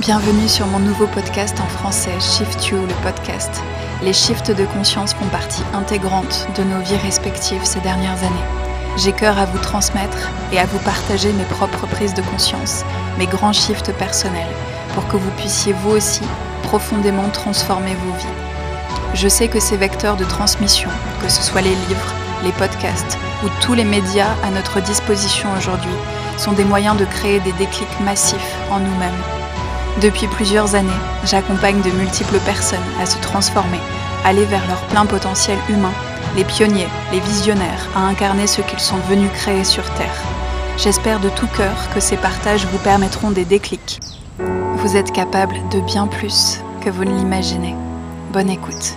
Bienvenue sur mon nouveau podcast en français, Shift You, le podcast. Les shifts de conscience font partie intégrante de nos vies respectives ces dernières années. J'ai cœur à vous transmettre et à vous partager mes propres prises de conscience, mes grands shifts personnels, pour que vous puissiez vous aussi profondément transformer vos vies. Je sais que ces vecteurs de transmission, que ce soit les livres, les podcasts ou tous les médias à notre disposition aujourd'hui, sont des moyens de créer des déclics massifs en nous-mêmes. Depuis plusieurs années, j'accompagne de multiples personnes à se transformer, aller vers leur plein potentiel humain, les pionniers, les visionnaires, à incarner ce qu'ils sont venus créer sur Terre. J'espère de tout cœur que ces partages vous permettront des déclics. Vous êtes capable de bien plus que vous ne l'imaginez. Bonne écoute.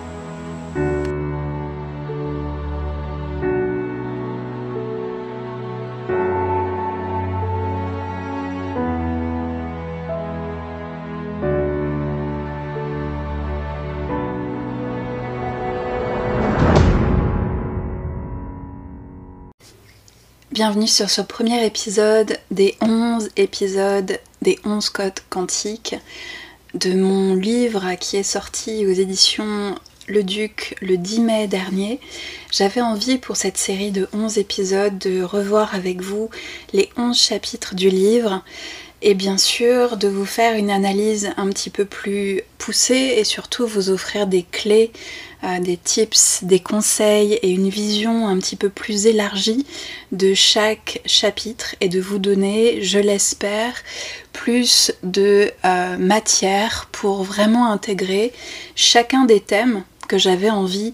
Bienvenue sur ce premier épisode des 11 épisodes des 11 codes quantiques de mon livre qui est sorti aux éditions Le Duc le 10 mai dernier. J'avais envie pour cette série de 11 épisodes de revoir avec vous les 11 chapitres du livre et bien sûr de vous faire une analyse un petit peu plus poussée et surtout vous offrir des clés des tips, des conseils et une vision un petit peu plus élargie de chaque chapitre et de vous donner, je l'espère, plus de euh, matière pour vraiment intégrer chacun des thèmes que j'avais envie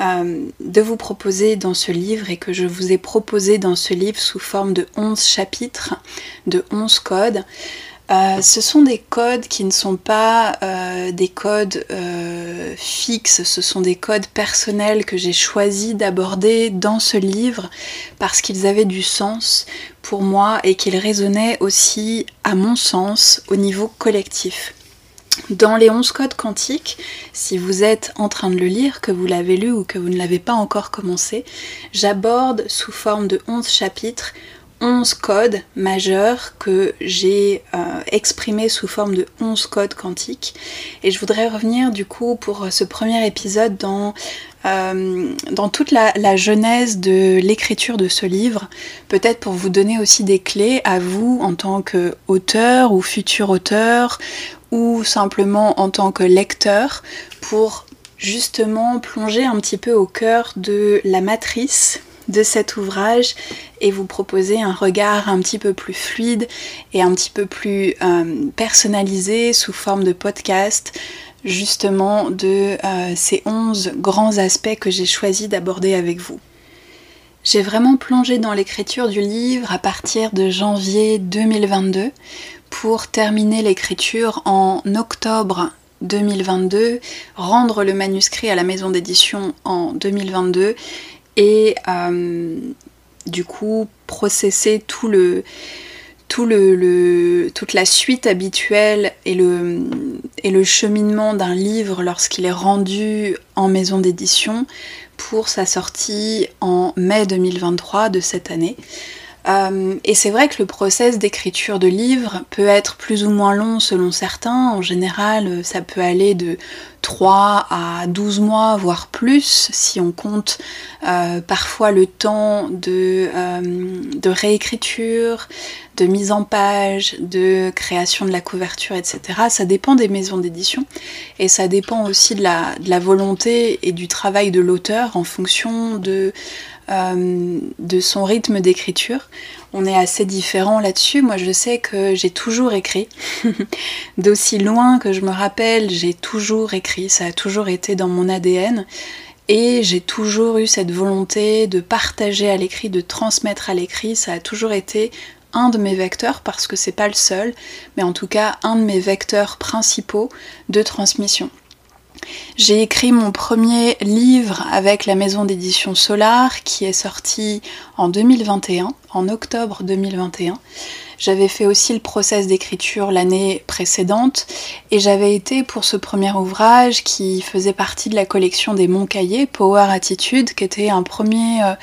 euh, de vous proposer dans ce livre et que je vous ai proposé dans ce livre sous forme de 11 chapitres, de 11 codes. Euh, ce sont des codes qui ne sont pas euh, des codes fixes, ce sont des codes personnels que j'ai choisi d'aborder dans ce livre parce qu'ils avaient du sens pour moi et qu'ils résonnaient aussi, à mon sens, au niveau collectif. Dans les 11 codes quantiques, si vous êtes en train de le lire, que vous l'avez lu ou que vous ne l'avez pas encore commencé, j'aborde sous forme de 11 chapitres 11 codes majeurs que j'ai euh, exprimés sous forme de 11 codes quantiques. Et je voudrais revenir du coup pour ce premier épisode dans, euh, dans toute la, la, genèse de l'écriture de ce livre, peut-être pour vous donner aussi des clés à vous en tant qu'auteur ou futur auteur ou simplement en tant que lecteur pour justement plonger un petit peu au cœur de la matrice de cet ouvrage et vous proposer un regard un petit peu plus fluide et un petit peu plus euh, personnalisé sous forme de podcast justement de euh, ces 11 grands aspects que j'ai choisi d'aborder avec vous. J'ai vraiment plongé dans l'écriture du livre à partir de janvier 2022 pour terminer l'écriture en octobre 2022, rendre le manuscrit à la maison d'édition en 2022 et euh, du coup processer tout le, tout le, toute la suite habituelle et le, et le cheminement d'un livre lorsqu'il est rendu en maison d'édition pour sa sortie en mai 2023 de cette année. Euh, et c'est vrai que le process d'écriture de livres peut être plus ou moins long selon certains. En général, ça peut aller de 3 à 12 mois, voire plus, si on compte euh, parfois le temps de, euh, réécriture, de mise en page, de création de la couverture, etc. Ça dépend des maisons d'édition et ça dépend aussi de la volonté et du travail de l'auteur en fonction de euh, de son rythme d'écriture. On est assez différents là-dessus. Moi, je sais que j'ai toujours écrit. D'aussi loin que je me rappelle, j'ai toujours écrit. Ça a toujours été dans mon ADN. Et j'ai toujours eu cette volonté de partager à l'écrit, de transmettre à l'écrit. Ça a toujours été un de mes vecteurs, parce que c'est pas le seul, mais en tout cas un de mes vecteurs principaux de transmission. J'ai écrit mon premier livre avec la maison d'édition Solar qui est sorti en 2021, en octobre 2021. J'avais fait aussi le process d'écriture l'année précédente et j'avais été pour ce premier ouvrage qui faisait partie de la collection des Monts Cahiers, Power Attitude, qui était un premier, euh,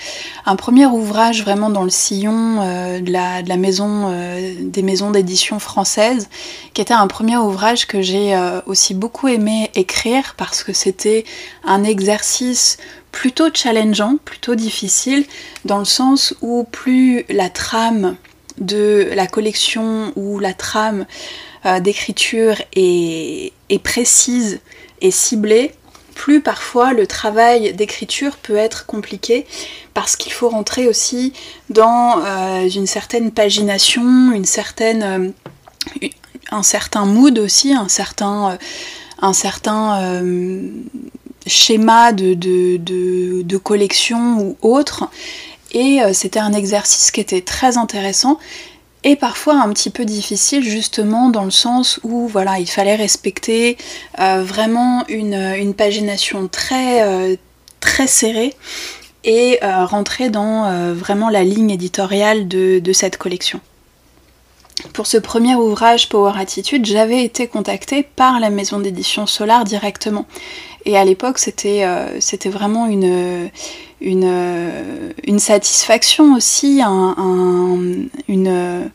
un premier ouvrage vraiment dans le sillon euh, de, la, maison, euh, des maisons d'édition françaises, qui était un premier ouvrage que j'ai aussi beaucoup aimé écrire parce que c'était un exercice plutôt challengeant, plutôt difficile, dans le sens où plus la trame de la collection ou la trame euh, d'écriture est, précise et ciblée, plus parfois le travail d'écriture peut être compliqué parce qu'il faut rentrer aussi dans euh, une certaine pagination, une certaine, euh, un certain mood aussi, un certain, schéma de, collection ou autre. Et euh, c'était un exercice qui était très intéressant et parfois un petit peu difficile justement dans le sens où voilà il fallait respecter euh, vraiment une, pagination très, euh, très serrée et rentrer dans vraiment la ligne éditoriale de, de, cette collection. Pour ce premier ouvrage Power Attitude, j'avais été contactée par la maison d'édition Solar directement. Et à l'époque, c'était euh, vraiment une, satisfaction aussi, un, une,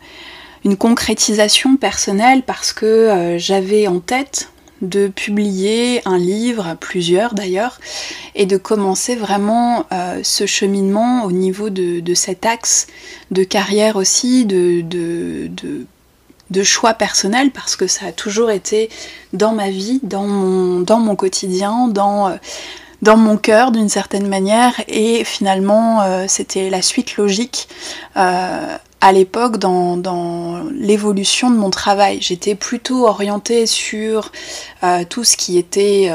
une, concrétisation personnelle parce que euh, j'avais en tête de publier un livre, plusieurs d'ailleurs, et de commencer vraiment euh, ce cheminement au niveau de, de, cet axe de carrière aussi, de, de, de choix personnels parce que ça a toujours été dans ma vie, dans mon, dans mon quotidien, dans, euh, dans mon cœur d'une certaine manière et finalement euh, c'était la suite logique à l'époque dans, l'évolution de mon travail. J'étais plutôt orientée sur tout ce qui était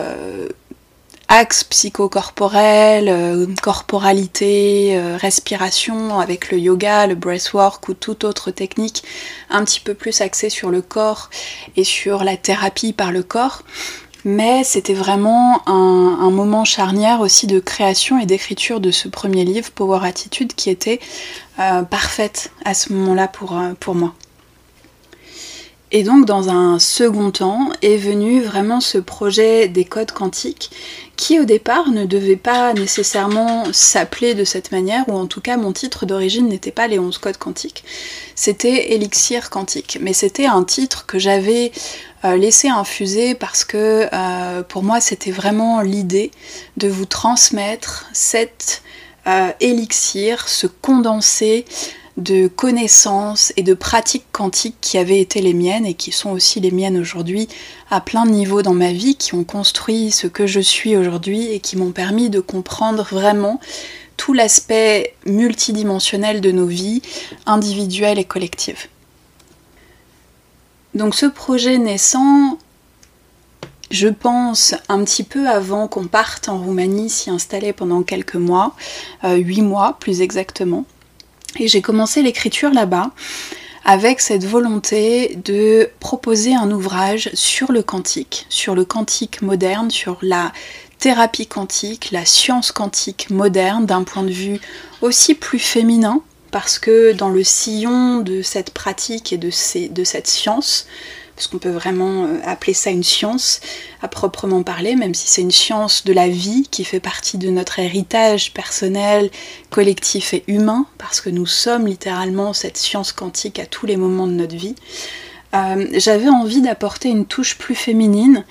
axe psychocorporel, euh, corporalité, euh, respiration avec le yoga, le breathwork ou toute autre technique un petit peu plus axée sur le corps et sur la thérapie par le corps. Mais c'était vraiment un, moment charnière aussi de création et d'écriture de ce premier livre, Power Attitude, qui était euh, parfaite à ce moment-là pour, pour moi. Et donc dans un second temps est venu vraiment ce projet des codes quantiques qui au départ ne devait pas nécessairement s'appeler de cette manière, ou en tout cas mon titre d'origine n'était pas les 11 codes quantiques, c'était Elixir quantique. Mais c'était un titre que j'avais euh, laissé infuser parce que euh, pour moi c'était vraiment l'idée de vous transmettre cet euh, élixir, ce condensé de connaissances et de pratiques quantiques qui avaient été les miennes et qui sont aussi les miennes aujourd'hui à plein de niveaux dans ma vie, qui ont construit ce que je suis aujourd'hui et qui m'ont permis de comprendre vraiment tout l'aspect multidimensionnel de nos vies, individuelles et collectives. Donc ce projet naissant, je pense un petit peu avant qu'on parte en Roumanie s'y installer pendant quelques mois, euh, huit mois plus exactement. Et j'ai commencé l'écriture là-bas avec cette volonté de proposer un ouvrage sur le quantique, sur le quantique moderne, sur la thérapie quantique, la science quantique moderne d'un point de vue aussi plus féminin, parce que dans le sillon de cette pratique et de, cette science, parce qu'on peut vraiment euh, appeler ça une science à proprement parler, même si c'est une science de la vie qui fait partie de notre héritage personnel, collectif et humain, parce que nous sommes littéralement cette science quantique à tous les moments de notre vie. Euh, j'avais envie d'apporter une touche plus féminine,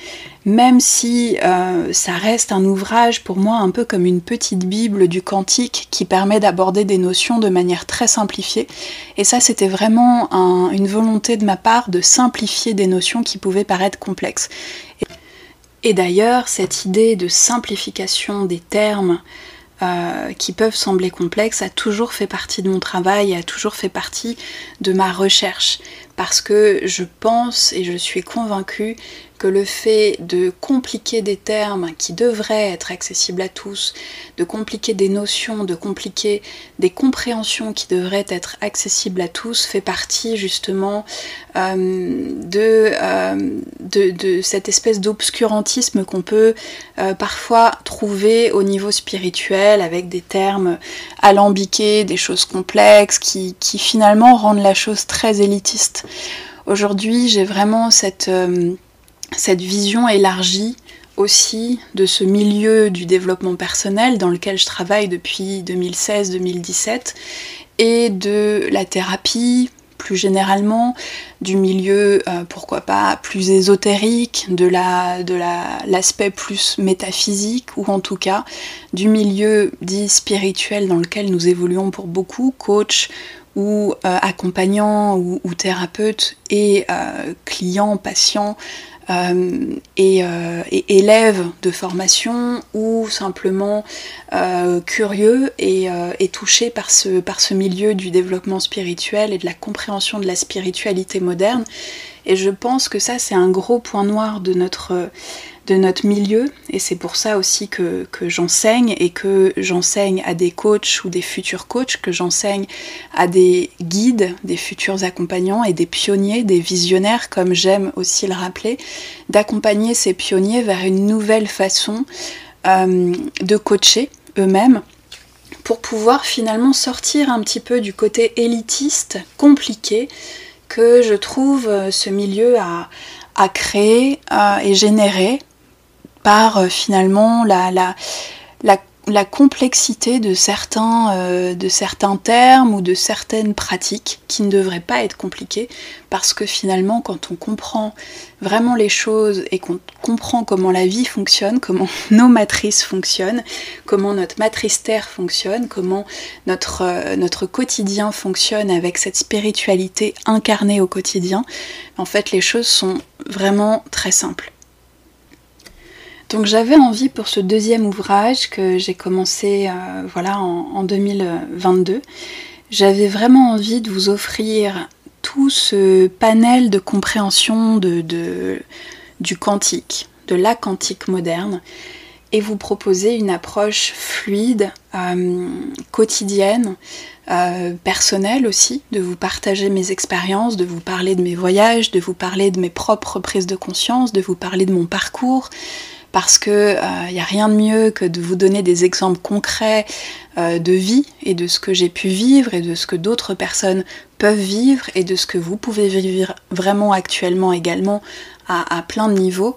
même si euh, ça reste un ouvrage pour moi un peu comme une petite bible du quantique qui permet d'aborder des notions de manière très simplifiée. Et ça, c'était vraiment une volonté de ma part de simplifier des notions qui pouvaient paraître complexes. Et, d'ailleurs, cette idée de simplification des termes, euh, qui peuvent sembler complexes a toujours fait partie de mon travail, a toujours fait partie de ma recherche parce que je pense et je suis convaincue le fait de compliquer des termes qui devraient être accessibles à tous, de compliquer des notions, de compliquer des compréhensions qui devraient être accessibles à tous, fait partie justement euh, de, euh, de, cette espèce d'obscurantisme qu'on peut euh, parfois trouver au niveau spirituel avec des termes alambiqués, des choses complexes qui, finalement rendent la chose très élitiste. Aujourd'hui, j'ai vraiment cette, cette vision élargie aussi de ce milieu du développement personnel dans lequel je travaille depuis 2016-2017 et de la thérapie plus généralement, du milieu, euh, pourquoi pas, plus ésotérique, de la de l'aspect plus métaphysique, ou en tout cas du milieu dit spirituel dans lequel nous évoluons pour beaucoup, coach ou euh, accompagnant ou, thérapeute et euh, client, patient, euh, et, euh, élèves de formation ou simplement euh, curieux et, et touchés par ce, par ce milieu du développement spirituel et de la compréhension de la spiritualité moderne. Et je pense que ça, c'est un gros point noir de notre de notre milieu et c'est pour ça aussi que, j'enseigne et que j'enseigne à des coachs ou des futurs coachs, que j'enseigne à des guides, des futurs accompagnants et des pionniers, des visionnaires comme j'aime aussi le rappeler, d'accompagner ces pionniers vers une nouvelle façon euh, de coacher eux-mêmes pour pouvoir finalement sortir un petit peu du côté élitiste, compliqué, que je trouve euh, ce milieu à, créer euh, et générer par euh, finalement la, complexité de certains, euh, de certains termes ou de certaines pratiques qui ne devraient pas être compliquées parce que finalement quand on comprend vraiment les choses et qu'on comprend comment la vie fonctionne, comment nos matrices fonctionnent, comment notre matrice terre fonctionne, comment euh, notre quotidien fonctionne avec cette spiritualité incarnée au quotidien, en fait les choses sont vraiment très simples. Donc j'avais envie pour ce deuxième ouvrage que j'ai commencé euh, voilà, en, 2022, j'avais vraiment envie de vous offrir tout ce panel de compréhension de, du quantique, de la quantique moderne, et vous proposer une approche fluide, euh, quotidienne, euh, personnelle aussi, de vous partager mes expériences, de vous parler de mes voyages, de vous parler de mes propres prises de conscience, de vous parler de mon parcours, parce que il n'y a rien de mieux que de vous donner des exemples concrets euh, de vie et de ce que j'ai pu vivre et de ce que d'autres personnes peuvent vivre et de ce que vous pouvez vivre vraiment actuellement également à, plein de niveaux.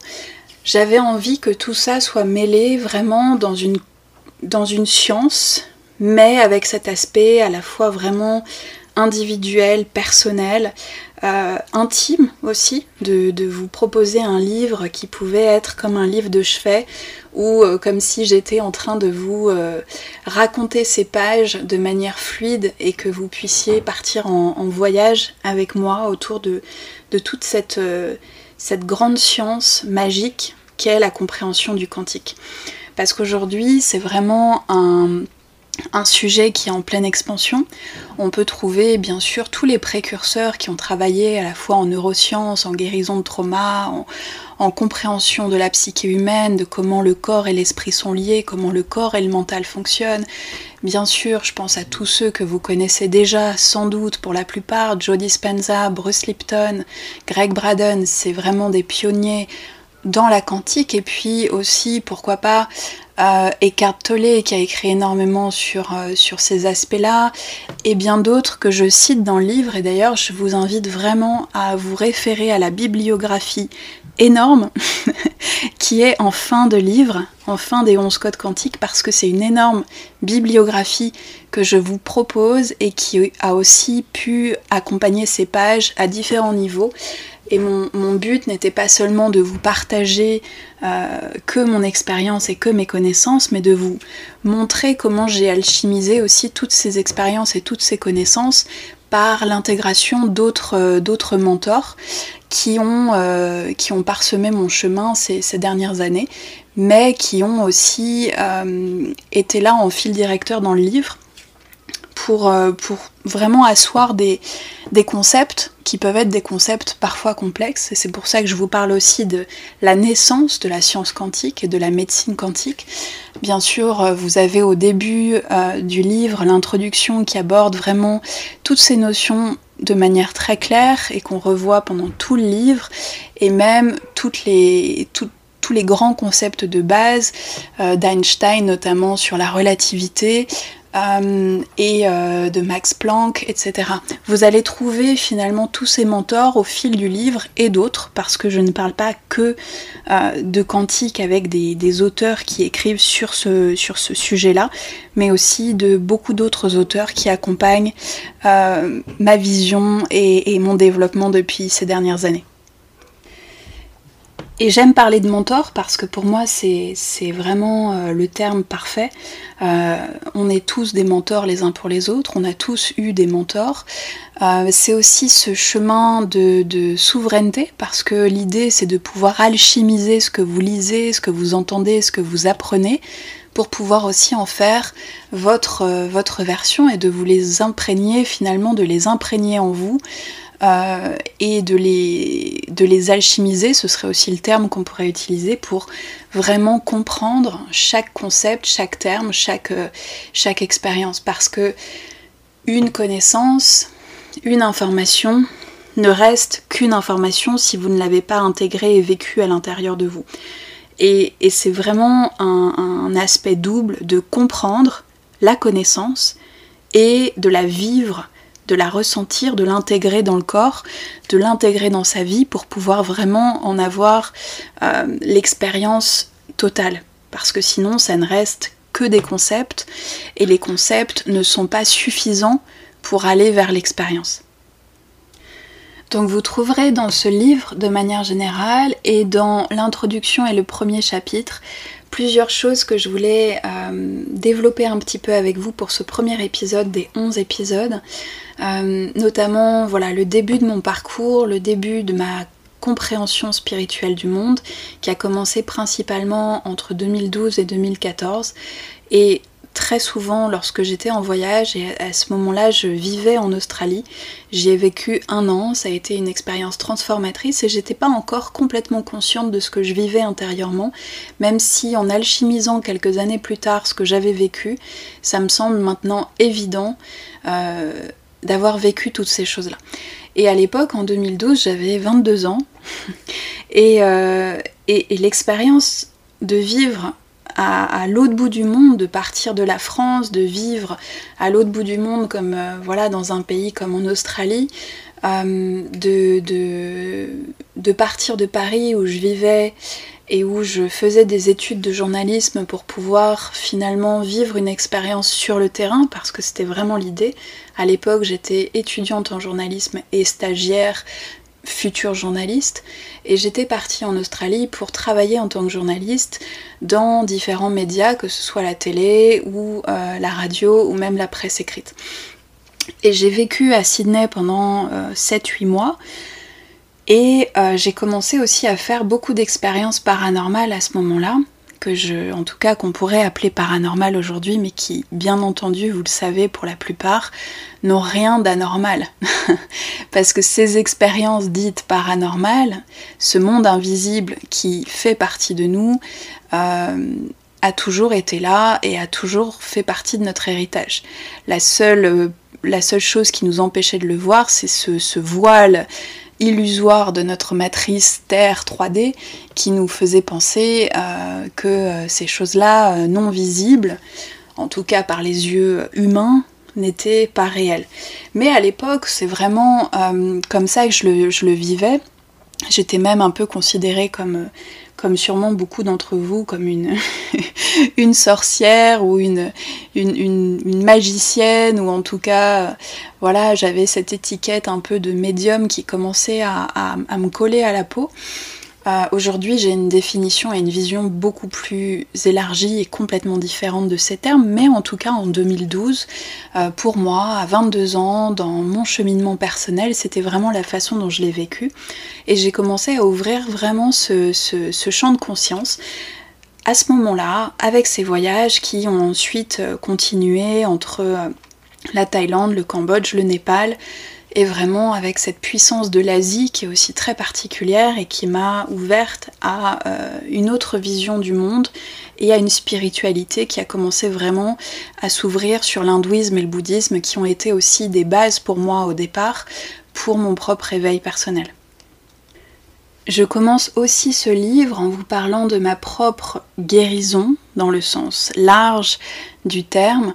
J'avais envie que tout ça soit mêlé vraiment dans une science, mais avec cet aspect à la fois vraiment individuel, personnel, euh, intime aussi, de, vous proposer un livre qui pouvait être comme un livre de chevet ou euh, comme si j'étais en train de vous euh, raconter ces pages de manière fluide et que vous puissiez partir en, voyage avec moi autour de, toute cette, cette grande science magique qu'est la compréhension du quantique. Parce qu'aujourd'hui, c'est vraiment un un sujet qui est en pleine expansion. On peut trouver bien sûr tous les précurseurs qui ont travaillé à la fois en neurosciences, en guérison de trauma, en, compréhension de la psyché humaine, de comment le corps et l'esprit sont liés, comment le corps et le mental fonctionnent. Bien sûr, je pense à tous ceux que vous connaissez déjà, sans doute pour la plupart, Joe Dispenza, Bruce Lipton, Greg Braden, c'est vraiment des pionniers dans la quantique et puis aussi pourquoi pas euh, Eckhart Tolle qui a écrit énormément sur, euh, sur ces aspects-là, et bien d'autres que je cite dans le livre, et d'ailleurs je vous invite vraiment à vous référer à la bibliographie énorme qui est en fin de livre, en fin des 11 codes quantiques, parce que c'est une énorme bibliographie que je vous propose et qui a aussi pu accompagner ces pages à différents niveaux. Et mon, but n'était pas seulement de vous partager euh, que mon expérience et que mes connaissances, mais de vous montrer comment j'ai alchimisé aussi toutes ces expériences et toutes ces connaissances par l'intégration d'autres euh, mentors euh, qui ont parsemé mon chemin ces, dernières années, mais qui ont aussi été là en fil directeur dans le livre pour, pour vraiment asseoir des, des concepts qui peuvent être des concepts parfois complexes, et c'est pour ça que je vous parle aussi de la naissance de la science quantique et de la médecine quantique. Bien sûr, euh, vous avez au début euh, du livre l'introduction qui aborde vraiment toutes ces notions de manière très claire et qu'on revoit pendant tout le livre, et même toutes les, tous les grands concepts de base d'Einstein, notamment sur la relativité, euh, et euh, de Max Planck, etc. Vous allez trouver finalement tous ces mentors au fil du livre et d'autres, parce que je ne parle pas que euh, de quantique avec des, auteurs qui écrivent sur ce, sur ce sujet-là, mais aussi de beaucoup d'autres auteurs qui accompagnent ma vision et mon développement depuis ces dernières années. Et j'aime parler de mentor parce que pour moi c'est vraiment euh, le terme parfait. Euh, on est tous des mentors les uns pour les autres, on a tous eu des mentors. Euh, c'est aussi ce chemin de, de souveraineté parce que l'idée c'est de pouvoir alchimiser ce que vous lisez, ce que vous entendez, ce que vous apprenez pour pouvoir aussi en faire votre, votre version et de vous les imprégner finalement, de les imprégner en vous. Euh, et de les, de les alchimiser, ce serait aussi le terme qu'on pourrait utiliser pour vraiment comprendre chaque concept, chaque terme, chaque, euh, chaque expérience. Parce que une connaissance, une information ne reste qu'une information si vous ne l'avez pas intégrée et vécue à l'intérieur de vous. Et, et c'est vraiment un, un aspect double de comprendre la connaissance et de la vivre de la ressentir, de l'intégrer dans le corps, de l'intégrer dans sa vie pour pouvoir vraiment en avoir euh, l'expérience totale. Parce que sinon, ça ne reste que des concepts et les concepts ne sont pas suffisants pour aller vers l'expérience. Donc vous trouverez dans ce livre de manière générale et dans l'introduction et le premier chapitre plusieurs choses que je voulais euh, développer un petit peu avec vous pour ce premier épisode des 11 épisodes. Euh, notamment voilà le début de mon parcours, le début de ma compréhension spirituelle du monde qui a commencé principalement entre 2012 et 2014 et très souvent lorsque j'étais en voyage et à ce moment-là je vivais en Australie. J'y ai vécu un an, ça a été une expérience transformatrice et j'étais pas encore complètement consciente de ce que je vivais intérieurement, même si en alchimisant quelques années plus tard ce que j'avais vécu, ça me semble maintenant évident euh, d'avoir vécu toutes ces choses-là. Et à l'époque, en 2012, j'avais 22 ans. Euh, et, et, l'expérience de vivre à, l'autre bout du monde, de partir de la France, de vivre à l'autre bout du monde, comme euh, voilà, dans un pays comme en Australie, euh, de, de, de, partir de Paris où je vivais et où je faisais des études de journalisme pour pouvoir finalement vivre une expérience sur le terrain, parce que c'était vraiment l'idée. À l'époque, j'étais étudiante en journalisme et stagiaire, future journaliste, et j'étais partie en Australie pour travailler en tant que journaliste dans différents médias, que ce soit la télé ou euh, la radio ou même la presse écrite. Et j'ai vécu à Sydney pendant 7-8 euh, mois et euh, j'ai commencé aussi à faire beaucoup d'expériences paranormales à ce moment-là, que je, en tout cas qu'on pourrait appeler paranormales aujourd'hui, mais qui, bien entendu, vous le savez pour la plupart, n'ont rien d'anormal. Parce que ces expériences dites paranormales, ce monde invisible qui fait partie de nous, euh, a toujours été là et a toujours fait partie de notre héritage. La seule, la seule chose qui nous empêchait de le voir, c'est ce, ce voile illusoire de notre matrice Terre 3D qui nous faisait penser euh, que euh, ces choses-là euh, non visibles, en tout cas par les yeux humains, n'étaient pas réelles. Mais à l'époque, c'est vraiment comme ça que je le, je le vivais. J'étais même un peu considérée comme comme sûrement beaucoup d'entre vous, comme une, une sorcière ou une, une, magicienne, ou en tout cas, voilà, j'avais cette étiquette un peu de médium qui commençait à me coller à la peau. Euh, aujourd'hui, j'ai une définition et une vision beaucoup plus élargie et complètement différente de ces termes, mais en tout cas en 2012, euh, pour moi, à 22 ans, dans mon cheminement personnel, c'était vraiment la façon dont je l'ai vécu. Et j'ai commencé à ouvrir vraiment ce, champ de conscience à ce moment-là, avec ces voyages qui ont ensuite euh, continué entre la Thaïlande, le Cambodge, le Népal, et vraiment avec cette puissance de l'Asie qui est aussi très particulière et qui m'a ouverte à euh, une autre vision du monde et à une spiritualité qui a commencé vraiment à s'ouvrir sur l'hindouisme et le bouddhisme qui ont été aussi des bases pour moi au départ pour mon propre éveil personnel. Je commence aussi ce livre en vous parlant de ma propre guérison, dans le sens large du terme,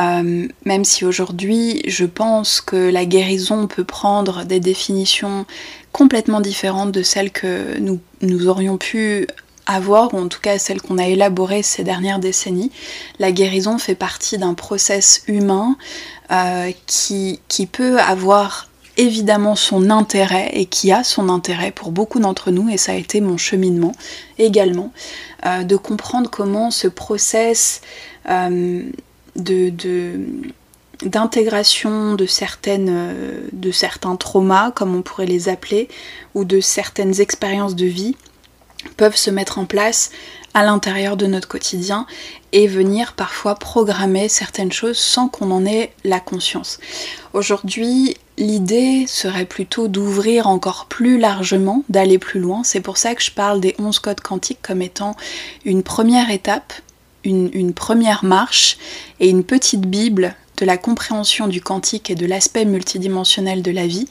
euh, même si aujourd'hui je pense que la guérison peut prendre des définitions complètement différentes de celles que nous, nous aurions pu avoir, ou en tout cas celles qu'on a élaborées ces dernières décennies. La guérison fait partie d'un process humain euh, qui, qui peut avoir évidemment son intérêt et qui a son intérêt pour beaucoup d'entre nous, et ça a été mon cheminement également, euh, de comprendre comment ce process d'intégration de, euh, de certains traumas, comme on pourrait les appeler, ou de certaines expériences de vie, peuvent se mettre en place à l'intérieur de notre quotidien et venir parfois programmer certaines choses sans qu'on en ait la conscience. Aujourd'hui, l'idée serait plutôt d'ouvrir encore plus largement, d'aller plus loin. C'est pour ça que je parle des 11 codes quantiques comme étant une première étape, une, première marche et une petite Bible de la compréhension du quantique et de l'aspect multidimensionnel de la vie,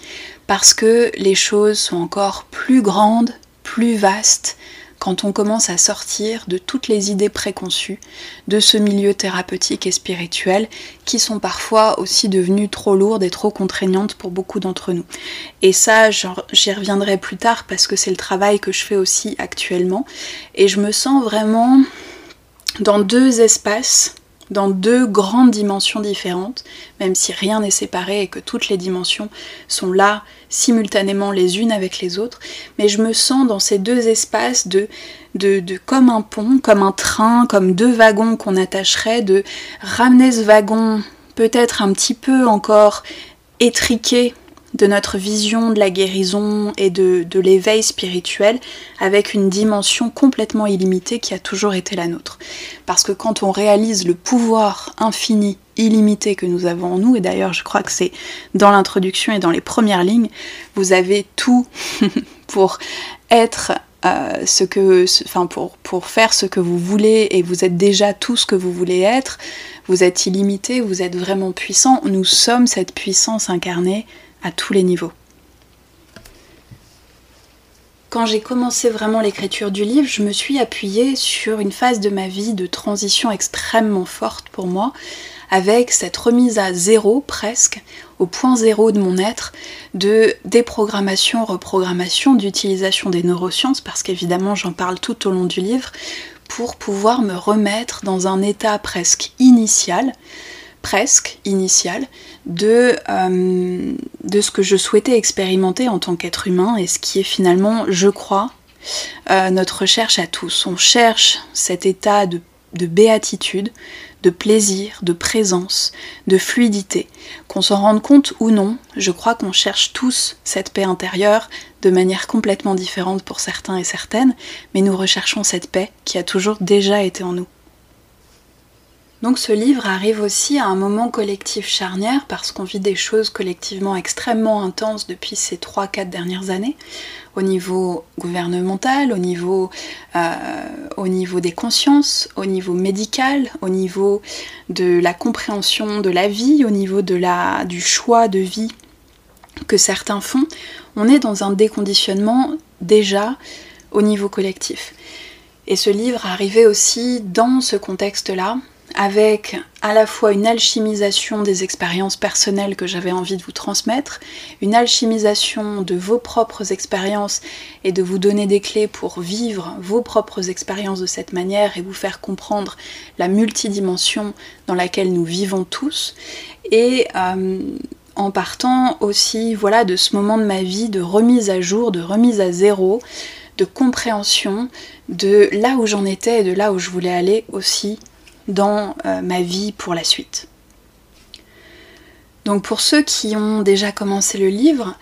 parce que les choses sont encore plus grandes, plus vastes, quand on commence à sortir de toutes les idées préconçues de ce milieu thérapeutique et spirituel qui sont parfois aussi devenues trop lourdes et trop contraignantes pour beaucoup d'entre nous. Et ça, j'y reviendrai plus tard parce que c'est le travail que je fais aussi actuellement et je me sens vraiment dans deux espaces dans deux grandes dimensions différentes, même si rien n'est séparé et que toutes les dimensions sont là simultanément les unes avec les autres, mais je me sens dans ces deux espaces de, de, comme un pont, comme un train, comme deux wagons qu'on attacherait, de ramener ce wagon peut-être un petit peu encore étriqué de notre vision de la guérison et de, l'éveil spirituel avec une dimension complètement illimitée qui a toujours été la nôtre. Parce que quand on réalise le pouvoir infini, illimité que nous avons en nous, et d'ailleurs je crois que c'est dans l'introduction et dans les premières lignes, vous avez tout pour être euh, ce que, enfin pour, pour faire ce que vous voulez et vous êtes déjà tout ce que vous voulez être, vous êtes illimité, vous êtes vraiment puissant, nous sommes cette puissance incarnée à tous les niveaux. Quand j'ai commencé vraiment l'écriture du livre, je me suis appuyée sur une phase de ma vie de transition extrêmement forte pour moi, avec cette remise à zéro presque, au point zéro de mon être, de déprogrammation, reprogrammation, d'utilisation des neurosciences, parce qu'évidemment j'en parle tout au long du livre, pour pouvoir me remettre dans un état presque initial, presque initial, de, euh, de ce que je souhaitais expérimenter en tant qu'être humain et ce qui est finalement, je crois, euh, notre recherche à tous. On cherche cet état de, de béatitude, de plaisir, de présence, de fluidité. Qu'on s'en rende compte ou non, je crois qu'on cherche tous cette paix intérieure de manière complètement différente pour certains et certaines, mais nous recherchons cette paix qui a toujours déjà été en nous. Donc ce livre arrive aussi à un moment collectif charnière parce qu'on vit des choses collectivement extrêmement intenses depuis ces 3-4 dernières années, au niveau gouvernemental, au niveau, euh, au niveau des consciences, au niveau médical, au niveau de la compréhension de la vie, au niveau du choix de vie que certains font. On est dans un déconditionnement déjà au niveau collectif. Et ce livre arrivait aussi dans ce contexte-là, avec à la fois une alchimisation des expériences personnelles que j'avais envie de vous transmettre, une alchimisation de vos propres expériences et de vous donner des clés pour vivre vos propres expériences de cette manière et vous faire comprendre la multidimension dans laquelle nous vivons tous, et euh, en partant aussi voilà de ce moment de ma vie de remise à jour, de remise à zéro, de compréhension de là où j'en étais et de là où je voulais aller aussi dans euh, ma vie pour la suite. Donc pour ceux qui ont déjà commencé le livre,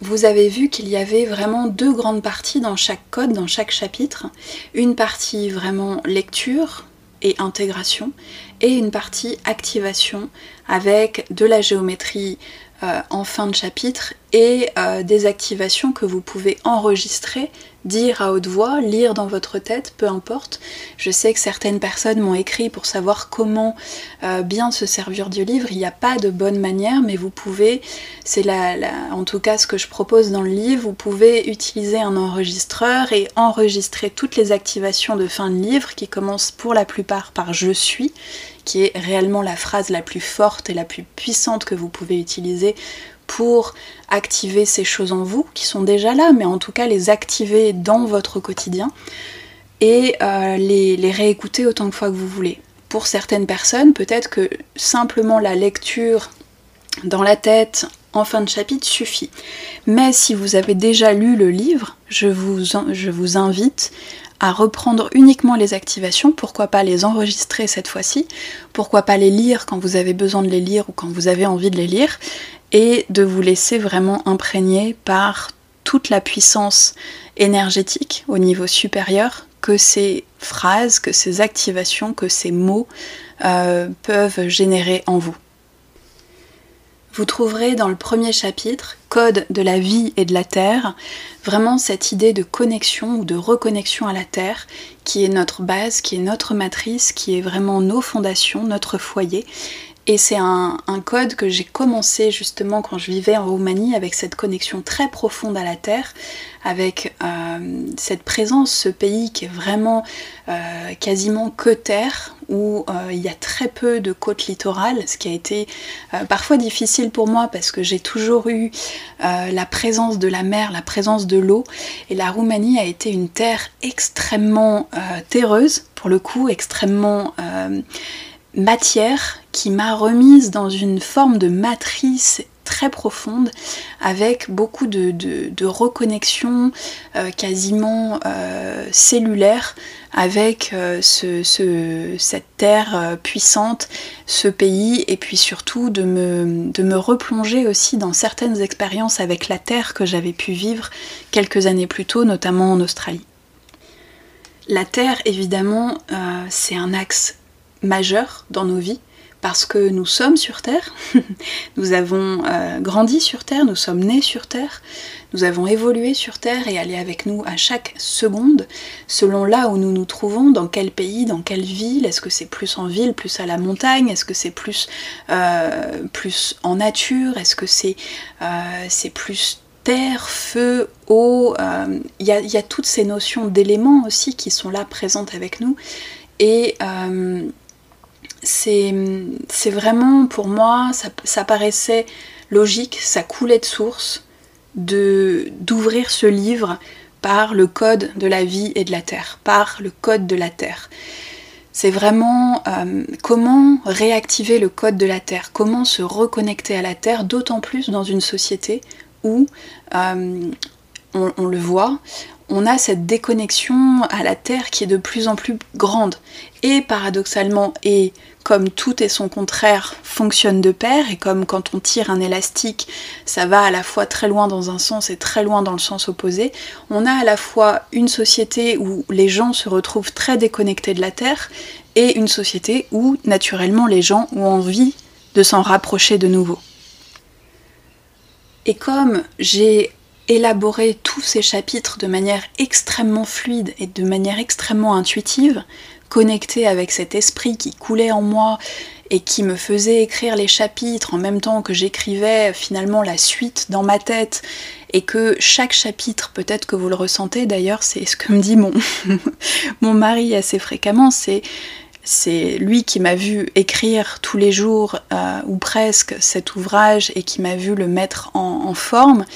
vous avez vu qu'il y avait vraiment deux grandes parties dans chaque code, dans chaque chapitre. Une partie vraiment lecture et intégration et une partie activation avec de la géométrie euh, en fin de chapitre et euh, des activations que vous pouvez enregistrer, dire à haute voix, lire dans votre tête, peu importe. Je sais que certaines personnes m'ont écrit pour savoir comment euh, bien se servir du livre. Il n'y a pas de bonne manière, mais vous pouvez, c'est la, en tout cas ce que je propose dans le livre, vous pouvez utiliser un enregistreur et enregistrer toutes les activations de fin de livre qui commencent pour la plupart par je suis qui est réellement la phrase la plus forte et la plus puissante que vous pouvez utiliser pour activer ces choses en vous qui sont déjà là, mais en tout cas les activer dans votre quotidien et euh, les, réécouter autant de fois que vous voulez. Pour certaines personnes, peut-être que simplement la lecture dans la tête en fin de chapitre suffit. Mais si vous avez déjà lu le livre, je vous invite à reprendre uniquement les activations, pourquoi pas les enregistrer cette fois-ci, pourquoi pas les lire quand vous avez besoin de les lire ou quand vous avez envie de les lire, et de vous laisser vraiment imprégner par toute la puissance énergétique au niveau supérieur que ces phrases, que ces activations, que ces mots euh, peuvent générer en vous. Vous trouverez dans le premier chapitre, Code de la vie et de la terre, vraiment cette idée de connexion ou de reconnexion à la terre qui est notre base, qui est notre matrice, qui est vraiment nos fondations, notre foyer et c'est un, code que j'ai commencé justement quand je vivais en Roumanie avec cette connexion très profonde à la terre, avec euh, cette présence, ce pays qui est vraiment euh, quasiment que terre, où euh, il y a très peu de côtes littorales, ce qui a été parfois difficile pour moi parce que j'ai toujours eu la présence de la mer, la présence de l'eau, et la Roumanie a été une terre extrêmement terreuse, pour le coup, extrêmement matière qui m'a remise dans une forme de matrice très profonde avec beaucoup de, reconnexion euh, quasiment euh, cellulaire avec euh, cette terre puissante, ce pays et puis surtout de de me replonger aussi dans certaines expériences avec la terre que j'avais pu vivre quelques années plus tôt, notamment en Australie. La terre, évidemment, c'est un axe majeur dans nos vies parce que nous sommes sur Terre, nous avons euh, grandi sur Terre, nous sommes nés sur Terre, nous avons évolué sur Terre et elle est avec nous à chaque seconde, selon là où nous nous trouvons, dans quel pays, dans quelle ville, est-ce que c'est plus en ville, plus à la montagne, est-ce que c'est plus, euh, plus en nature, est-ce que c'est euh, plus terre, feu, eau, il y, y, a toutes ces notions d'éléments aussi qui sont là présentes avec nous. Et c'est vraiment pour moi, ça, paraissait logique, ça coulait de source d'ouvrir ce livre par le code de la vie et de la terre, par le code de la terre. C'est vraiment euh, comment réactiver le code de la terre, comment se reconnecter à la terre, d'autant plus dans une société où euh, on, le voit, on a cette déconnexion à la Terre qui est de plus en plus grande. Et paradoxalement, et comme tout et son contraire fonctionne de pair, et comme quand on tire un élastique, ça va à la fois très loin dans un sens et très loin dans le sens opposé, on a à la fois une société où les gens se retrouvent très déconnectés de la Terre, et une société où naturellement les gens ont envie de s'en rapprocher de nouveau. Et comme j'ai élaborer tous ces chapitres de manière extrêmement fluide et de manière extrêmement intuitive, connectée avec cet esprit qui coulait en moi et qui me faisait écrire les chapitres en même temps que j'écrivais finalement la suite dans ma tête et que chaque chapitre, peut-être que vous le ressentez d'ailleurs, c'est ce que me dit mon, mon mari assez fréquemment, c'est c'est lui qui m'a vu écrire tous les jours euh, ou presque cet ouvrage et qui m'a vu le mettre en forme.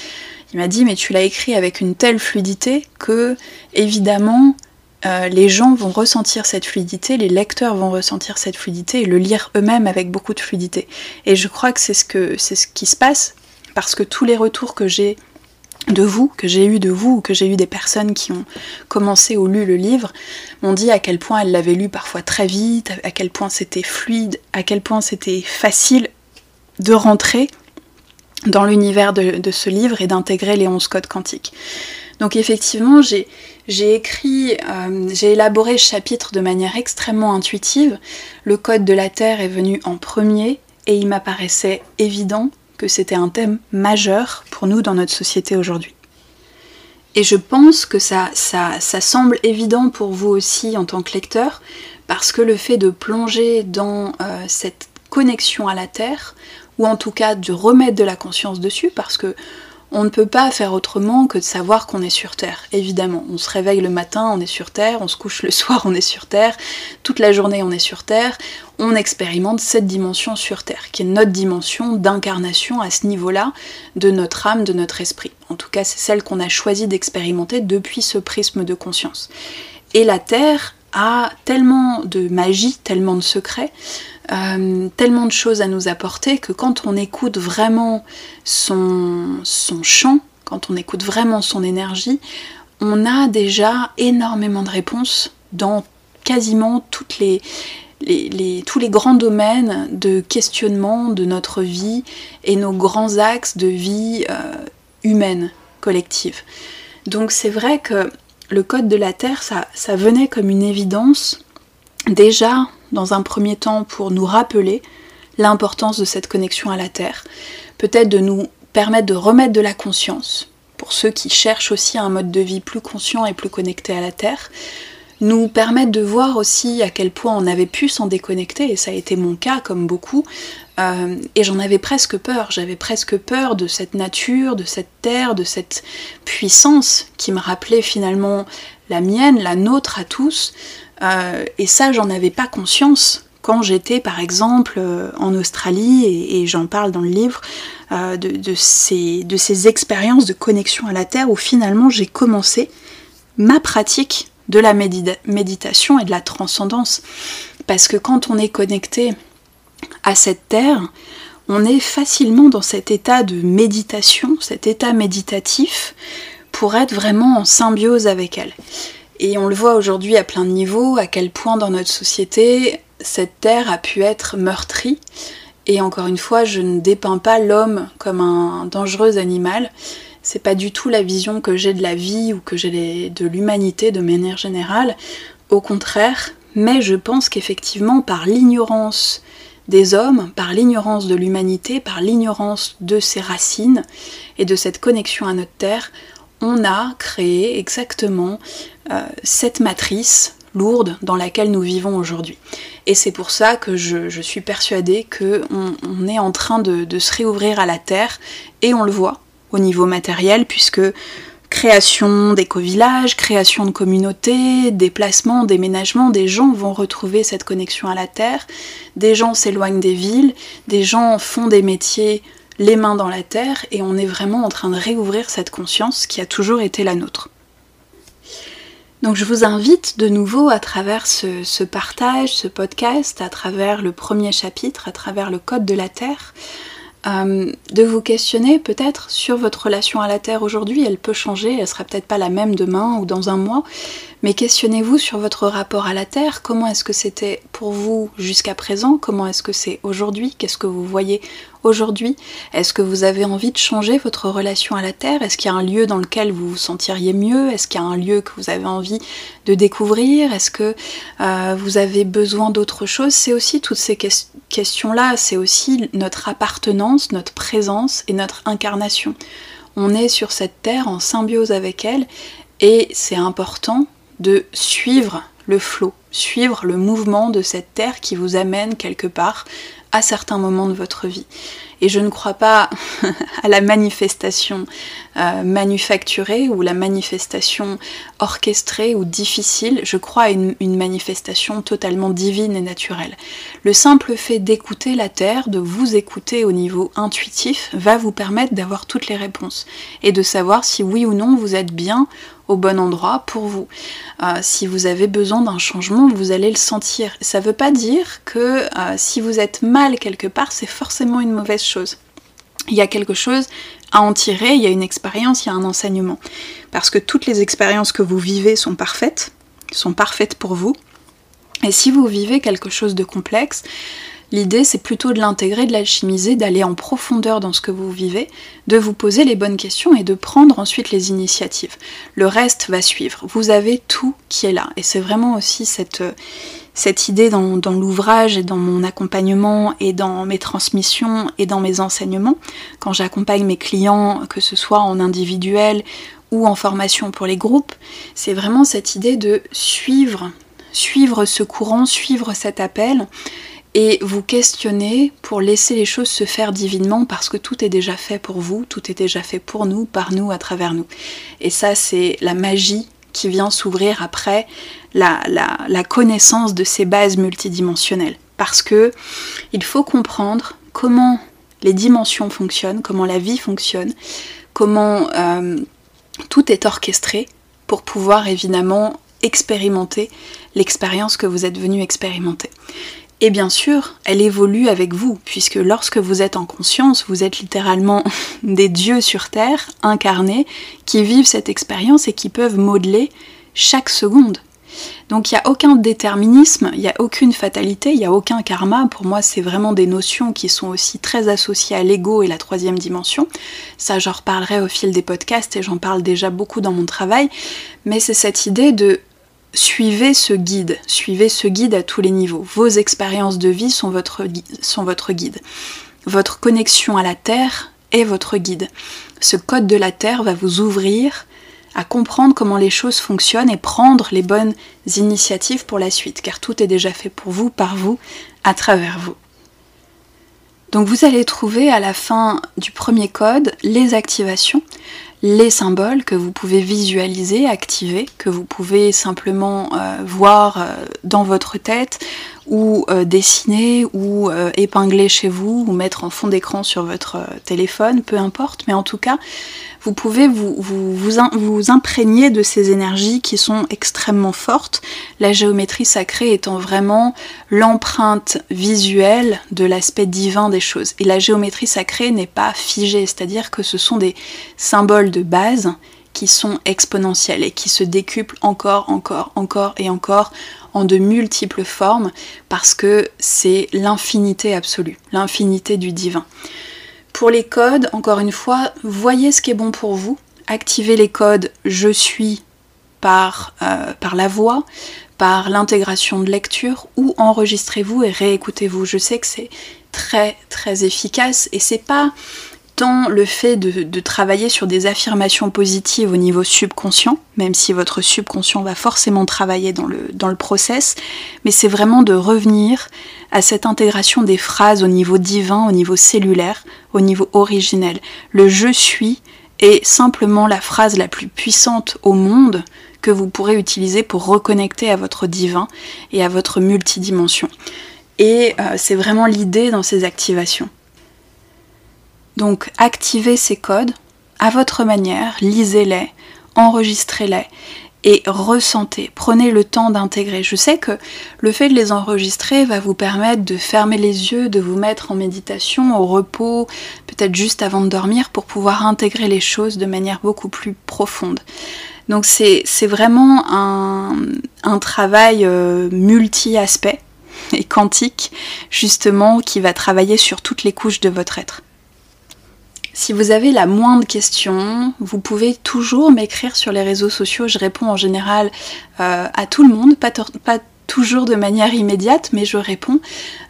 Il m'a dit mais tu l'as écrit avec une telle fluidité que évidemment euh, les gens vont ressentir cette fluidité, les lecteurs vont ressentir cette fluidité et le lire eux-mêmes avec beaucoup de fluidité. Et je crois que c'est ce, ce qui se passe parce que tous les retours que j'ai de vous, que j'ai eu de vous, ou que j'ai eu des personnes qui ont commencé ou lu le livre, m'ont dit à quel point elles l'avaient lu parfois très vite, à quel point c'était fluide, à quel point c'était facile de rentrer dans l'univers de, ce livre et d'intégrer les 11 codes quantiques. Donc effectivement, j'ai écrit, euh, j'ai élaboré ce chapitre de manière extrêmement intuitive. Le code de la Terre est venu en premier et il m'apparaissait évident que c'était un thème majeur pour nous dans notre société aujourd'hui. Et je pense que ça, ça, semble évident pour vous aussi en tant que lecteur, parce que le fait de plonger dans euh, cette connexion à la Terre, ou en tout cas de remettre de la conscience dessus, parce que on ne peut pas faire autrement que de savoir qu'on est sur Terre, évidemment. On se réveille le matin, on est sur Terre, on se couche le soir, on est sur Terre, toute la journée on est sur Terre, on expérimente cette dimension sur Terre, qui est notre dimension d'incarnation à ce niveau-là de notre âme, de notre esprit. En tout cas, c'est celle qu'on a choisi d'expérimenter depuis ce prisme de conscience. Et la Terre a tellement de magie, tellement de secrets, euh, tellement de choses à nous apporter que quand on écoute vraiment son, chant, quand on écoute vraiment son énergie, on a déjà énormément de réponses dans quasiment tous les grands domaines de questionnement de notre vie et nos grands axes de vie euh, humaine, collective. Donc c'est vrai que le code de la Terre, ça venait comme une évidence déjà dans un premier temps pour nous rappeler l'importance de cette connexion à la Terre, peut-être de nous permettre de remettre de la conscience, pour ceux qui cherchent aussi un mode de vie plus conscient et plus connecté à la Terre, nous permettre de voir aussi à quel point on avait pu s'en déconnecter, et ça a été mon cas comme beaucoup, euh, et j'en avais presque peur, j'avais presque peur de cette nature, de cette terre, de cette puissance qui me rappelait finalement la mienne, la nôtre à tous, euh, et ça, j'en avais pas conscience quand j'étais par exemple euh, en Australie, et, j'en parle dans le livre, euh, de, ces, de ces expériences de connexion à la Terre où finalement j'ai commencé ma pratique de la méditation et de la transcendance. Parce que quand on est connecté à cette Terre, on est facilement dans cet état de méditation, cet état méditatif, pour être vraiment en symbiose avec elle. Et on le voit aujourd'hui à plein de niveaux, à quel point dans notre société, cette terre a pu être meurtrie. Et encore une fois, je ne dépeins pas l'homme comme un dangereux animal. C'est pas du tout la vision que j'ai de la vie ou que j'ai de l'humanité de manière générale. Au contraire, mais je pense qu'effectivement, par l'ignorance des hommes, par l'ignorance de l'humanité, par l'ignorance de ses racines et de cette connexion à notre terre, on a créé exactement cette matrice lourde dans laquelle nous vivons aujourd'hui. Et c'est pour ça que je, suis persuadée qu'on on est en train de, se réouvrir à la Terre, et on le voit au niveau matériel, puisque création d'éco-villages, création de communautés, déplacements, déménagements, des gens vont retrouver cette connexion à la Terre, des gens s'éloignent des villes, des gens font des métiers les mains dans la terre et on est vraiment en train de réouvrir cette conscience qui a toujours été la nôtre. Donc je vous invite de nouveau à travers ce, partage, ce podcast, à travers le premier chapitre, à travers le code de la Terre, euh, de vous questionner peut-être sur votre relation à la Terre aujourd'hui. Elle peut changer, elle sera peut-être pas la même demain ou dans un mois, mais questionnez-vous sur votre rapport à la Terre. Comment est-ce que c'était pour vous jusqu'à présent? Comment est-ce que c'est aujourd'hui? Qu'est-ce que vous voyez aujourd'hui Est-ce que vous avez envie de changer votre relation à la Terre? Est-ce qu'il y a un lieu dans lequel vous vous sentiriez mieux? Est-ce qu'il y a un lieu que vous avez envie de découvrir? Est-ce que euh, vous avez besoin d'autre chose? C'est aussi toutes ces questions-là, c'est aussi notre appartenance, notre présence et notre incarnation. On est sur cette Terre en symbiose avec elle et c'est important de suivre le flot, suivre le mouvement de cette terre qui vous amène quelque part à certains moments de votre vie. Et je ne crois pas à la manifestation euh, manufacturée ou la manifestation orchestrée ou difficile, je crois à une, manifestation totalement divine et naturelle. Le simple fait d'écouter la Terre, de vous écouter au niveau intuitif, va vous permettre d'avoir toutes les réponses et de savoir si oui ou non vous êtes bien bon endroit pour vous. Euh, si vous avez besoin d'un changement, vous allez le sentir. Ça ne veut pas dire que euh, si vous êtes mal quelque part, c'est forcément une mauvaise chose. Il y a quelque chose à en tirer, il y a une expérience, il y a un enseignement. Parce que toutes les expériences que vous vivez sont parfaites, sont parfaites pour vous. Et si vous vivez quelque chose de complexe, L'idée, c'est plutôt de l'intégrer, de l'alchimiser, d'aller en profondeur dans ce que vous vivez, de vous poser les bonnes questions et de prendre ensuite les initiatives. Le reste va suivre. Vous avez tout qui est là. Et c'est vraiment aussi cette, cette idée dans, l'ouvrage et dans mon accompagnement et dans mes transmissions et dans mes enseignements. Quand j'accompagne mes clients, que ce soit en individuel ou en formation pour les groupes, c'est vraiment cette idée de suivre, suivre ce courant, suivre cet appel et vous questionner pour laisser les choses se faire divinement parce que tout est déjà fait pour vous, tout est déjà fait pour nous, par nous, à travers nous. Et ça, c'est la magie qui vient s'ouvrir après la, connaissance de ces bases multidimensionnelles. Parce que il faut comprendre comment les dimensions fonctionnent, comment la vie fonctionne, comment euh, tout est orchestré pour pouvoir évidemment expérimenter l'expérience que vous êtes venu expérimenter. Et bien sûr, elle évolue avec vous, puisque lorsque vous êtes en conscience, vous êtes littéralement des dieux sur Terre, incarnés, qui vivent cette expérience et qui peuvent modeler chaque seconde. Donc il n'y a aucun déterminisme, il n'y a aucune fatalité, il n'y a aucun karma. Pour moi, c'est vraiment des notions qui sont aussi très associées à l'ego et la troisième dimension. Ça, j'en reparlerai au fil des podcasts et j'en parle déjà beaucoup dans mon travail. Mais c'est cette idée de suivez ce guide, suivez ce guide à tous les niveaux. Vos expériences de vie sont votre, guide. Votre connexion à la Terre est votre guide. Ce code de la Terre va vous ouvrir à comprendre comment les choses fonctionnent et prendre les bonnes initiatives pour la suite, car tout est déjà fait pour vous, par vous, à travers vous. Donc vous allez trouver à la fin du premier code les activations les symboles que vous pouvez visualiser, activer, que vous pouvez simplement euh, voir euh, dans votre tête ou euh, dessiner ou épingler chez vous ou mettre en fond d'écran sur votre téléphone, peu importe, mais en tout cas, vous pouvez vous, imprégner de ces énergies qui sont extrêmement fortes, la géométrie sacrée étant vraiment l'empreinte visuelle de l'aspect divin des choses. Et la géométrie sacrée n'est pas figée, c'est-à-dire que ce sont des symboles de base qui sont exponentiels et qui se décuplent encore, encore, encore et encore en de multiples formes parce que c'est l'infinité absolue, l'infinité du divin. Pour les codes, encore une fois, voyez ce qui est bon pour vous. Activez les codes je suis par, euh, par la voix, par l'intégration de lecture ou enregistrez-vous et réécoutez-vous. Je sais que c'est très très efficace et c'est pas le fait de, travailler sur des affirmations positives au niveau subconscient, même si votre subconscient va forcément travailler dans le, dans le process, mais c'est vraiment de revenir à cette intégration des phrases au niveau divin, au niveau cellulaire, au niveau originel. Le je suis est simplement la phrase la plus puissante au monde que vous pourrez utiliser pour reconnecter à votre divin et à votre multidimension. Et euh, c'est vraiment l'idée dans ces activations. Donc activez ces codes à votre manière, lisez-les, enregistrez-les et ressentez, prenez le temps d'intégrer. Je sais que le fait de les enregistrer va vous permettre de fermer les yeux, de vous mettre en méditation, au repos, peut-être juste avant de dormir, pour pouvoir intégrer les choses de manière beaucoup plus profonde. Donc c'est vraiment un, travail euh, multi-aspect et quantique, justement, qui va travailler sur toutes les couches de votre être. Si vous avez la moindre question, vous pouvez toujours m'écrire sur les réseaux sociaux. Je réponds en général euh, à tout le monde, pas, toujours de manière immédiate, mais je réponds.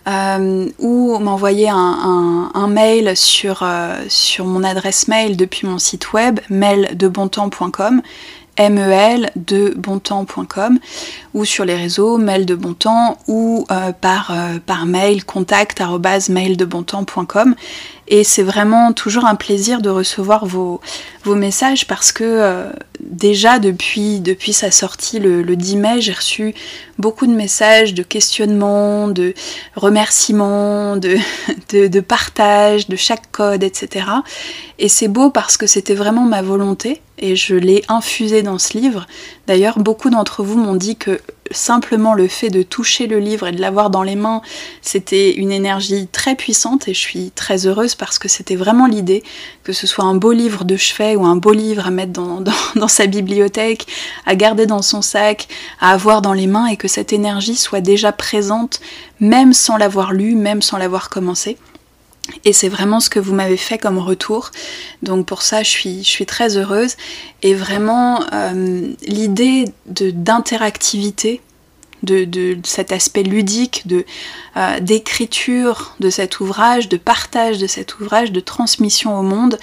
Euh, ou m'envoyer un, mail sur, euh, sur mon adresse mail depuis mon site web, maildebontemps.com mel de ou sur les réseaux mail ou par, par mail contact mail de bontemps.com et c'est vraiment toujours un plaisir de recevoir vos, messages parce que euh, déjà depuis, depuis sa sortie le, 10 mai, j'ai reçu beaucoup de messages de questionnements, de remerciements, de, de, de partage de chaque code, etc. Et c'est beau parce que c'était vraiment ma volonté et je l'ai infusé dans ce livre. D'ailleurs, beaucoup d'entre vous m'ont dit que simplement le fait de toucher le livre et de l'avoir dans les mains, c'était une énergie très puissante et je suis très heureuse parce que c'était vraiment l'idée que ce soit un beau livre de chevet ou un beau livre à mettre dans, sa bibliothèque, à garder dans son sac, à avoir dans les mains et que cette énergie soit déjà présente même sans l'avoir lu, même sans l'avoir commencé. Et c'est vraiment ce que vous m'avez fait comme retour. Donc pour ça, je suis, très heureuse. Et vraiment, euh, l'idée d'interactivité de, cet aspect ludique, de euh, d'écriture de cet ouvrage, de partage de cet ouvrage, de transmission au monde,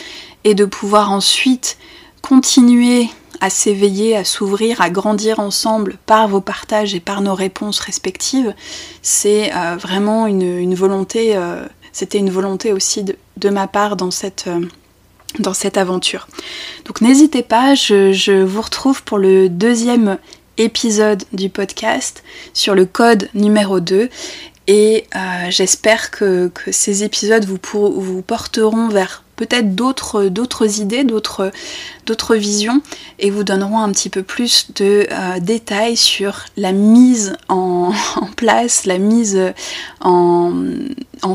et de pouvoir ensuite continuer à s'éveiller, à s'ouvrir, à grandir ensemble par vos partages et par nos réponses respectives, c'est euh, vraiment une, volonté, euh, c'était une volonté aussi de, ma part dans cette, euh, dans cette aventure. Donc n'hésitez pas, je, vous retrouve pour le deuxième épisode du podcast sur le code numéro 2 et j'espère que, ces épisodes vous porteront vers peut-être d'autres, idées, d'autres, visions et vous donneront un petit peu plus de euh, détails sur la mise en, place, la mise en,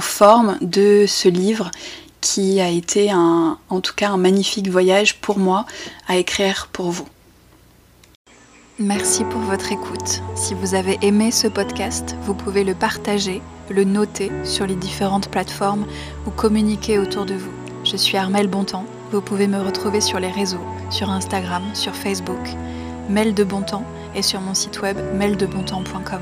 forme de ce livre qui a été en tout cas un magnifique voyage pour moi à écrire pour vous. Merci pour votre écoute. Si vous avez aimé ce podcast, vous pouvez le partager, le noter sur les différentes plateformes ou communiquer autour de vous. Je suis Armelle Bontemps. Vous pouvez me retrouver sur les réseaux, sur Instagram, sur Facebook, Mel de Bontemps et sur mon site web meldebontemps.com.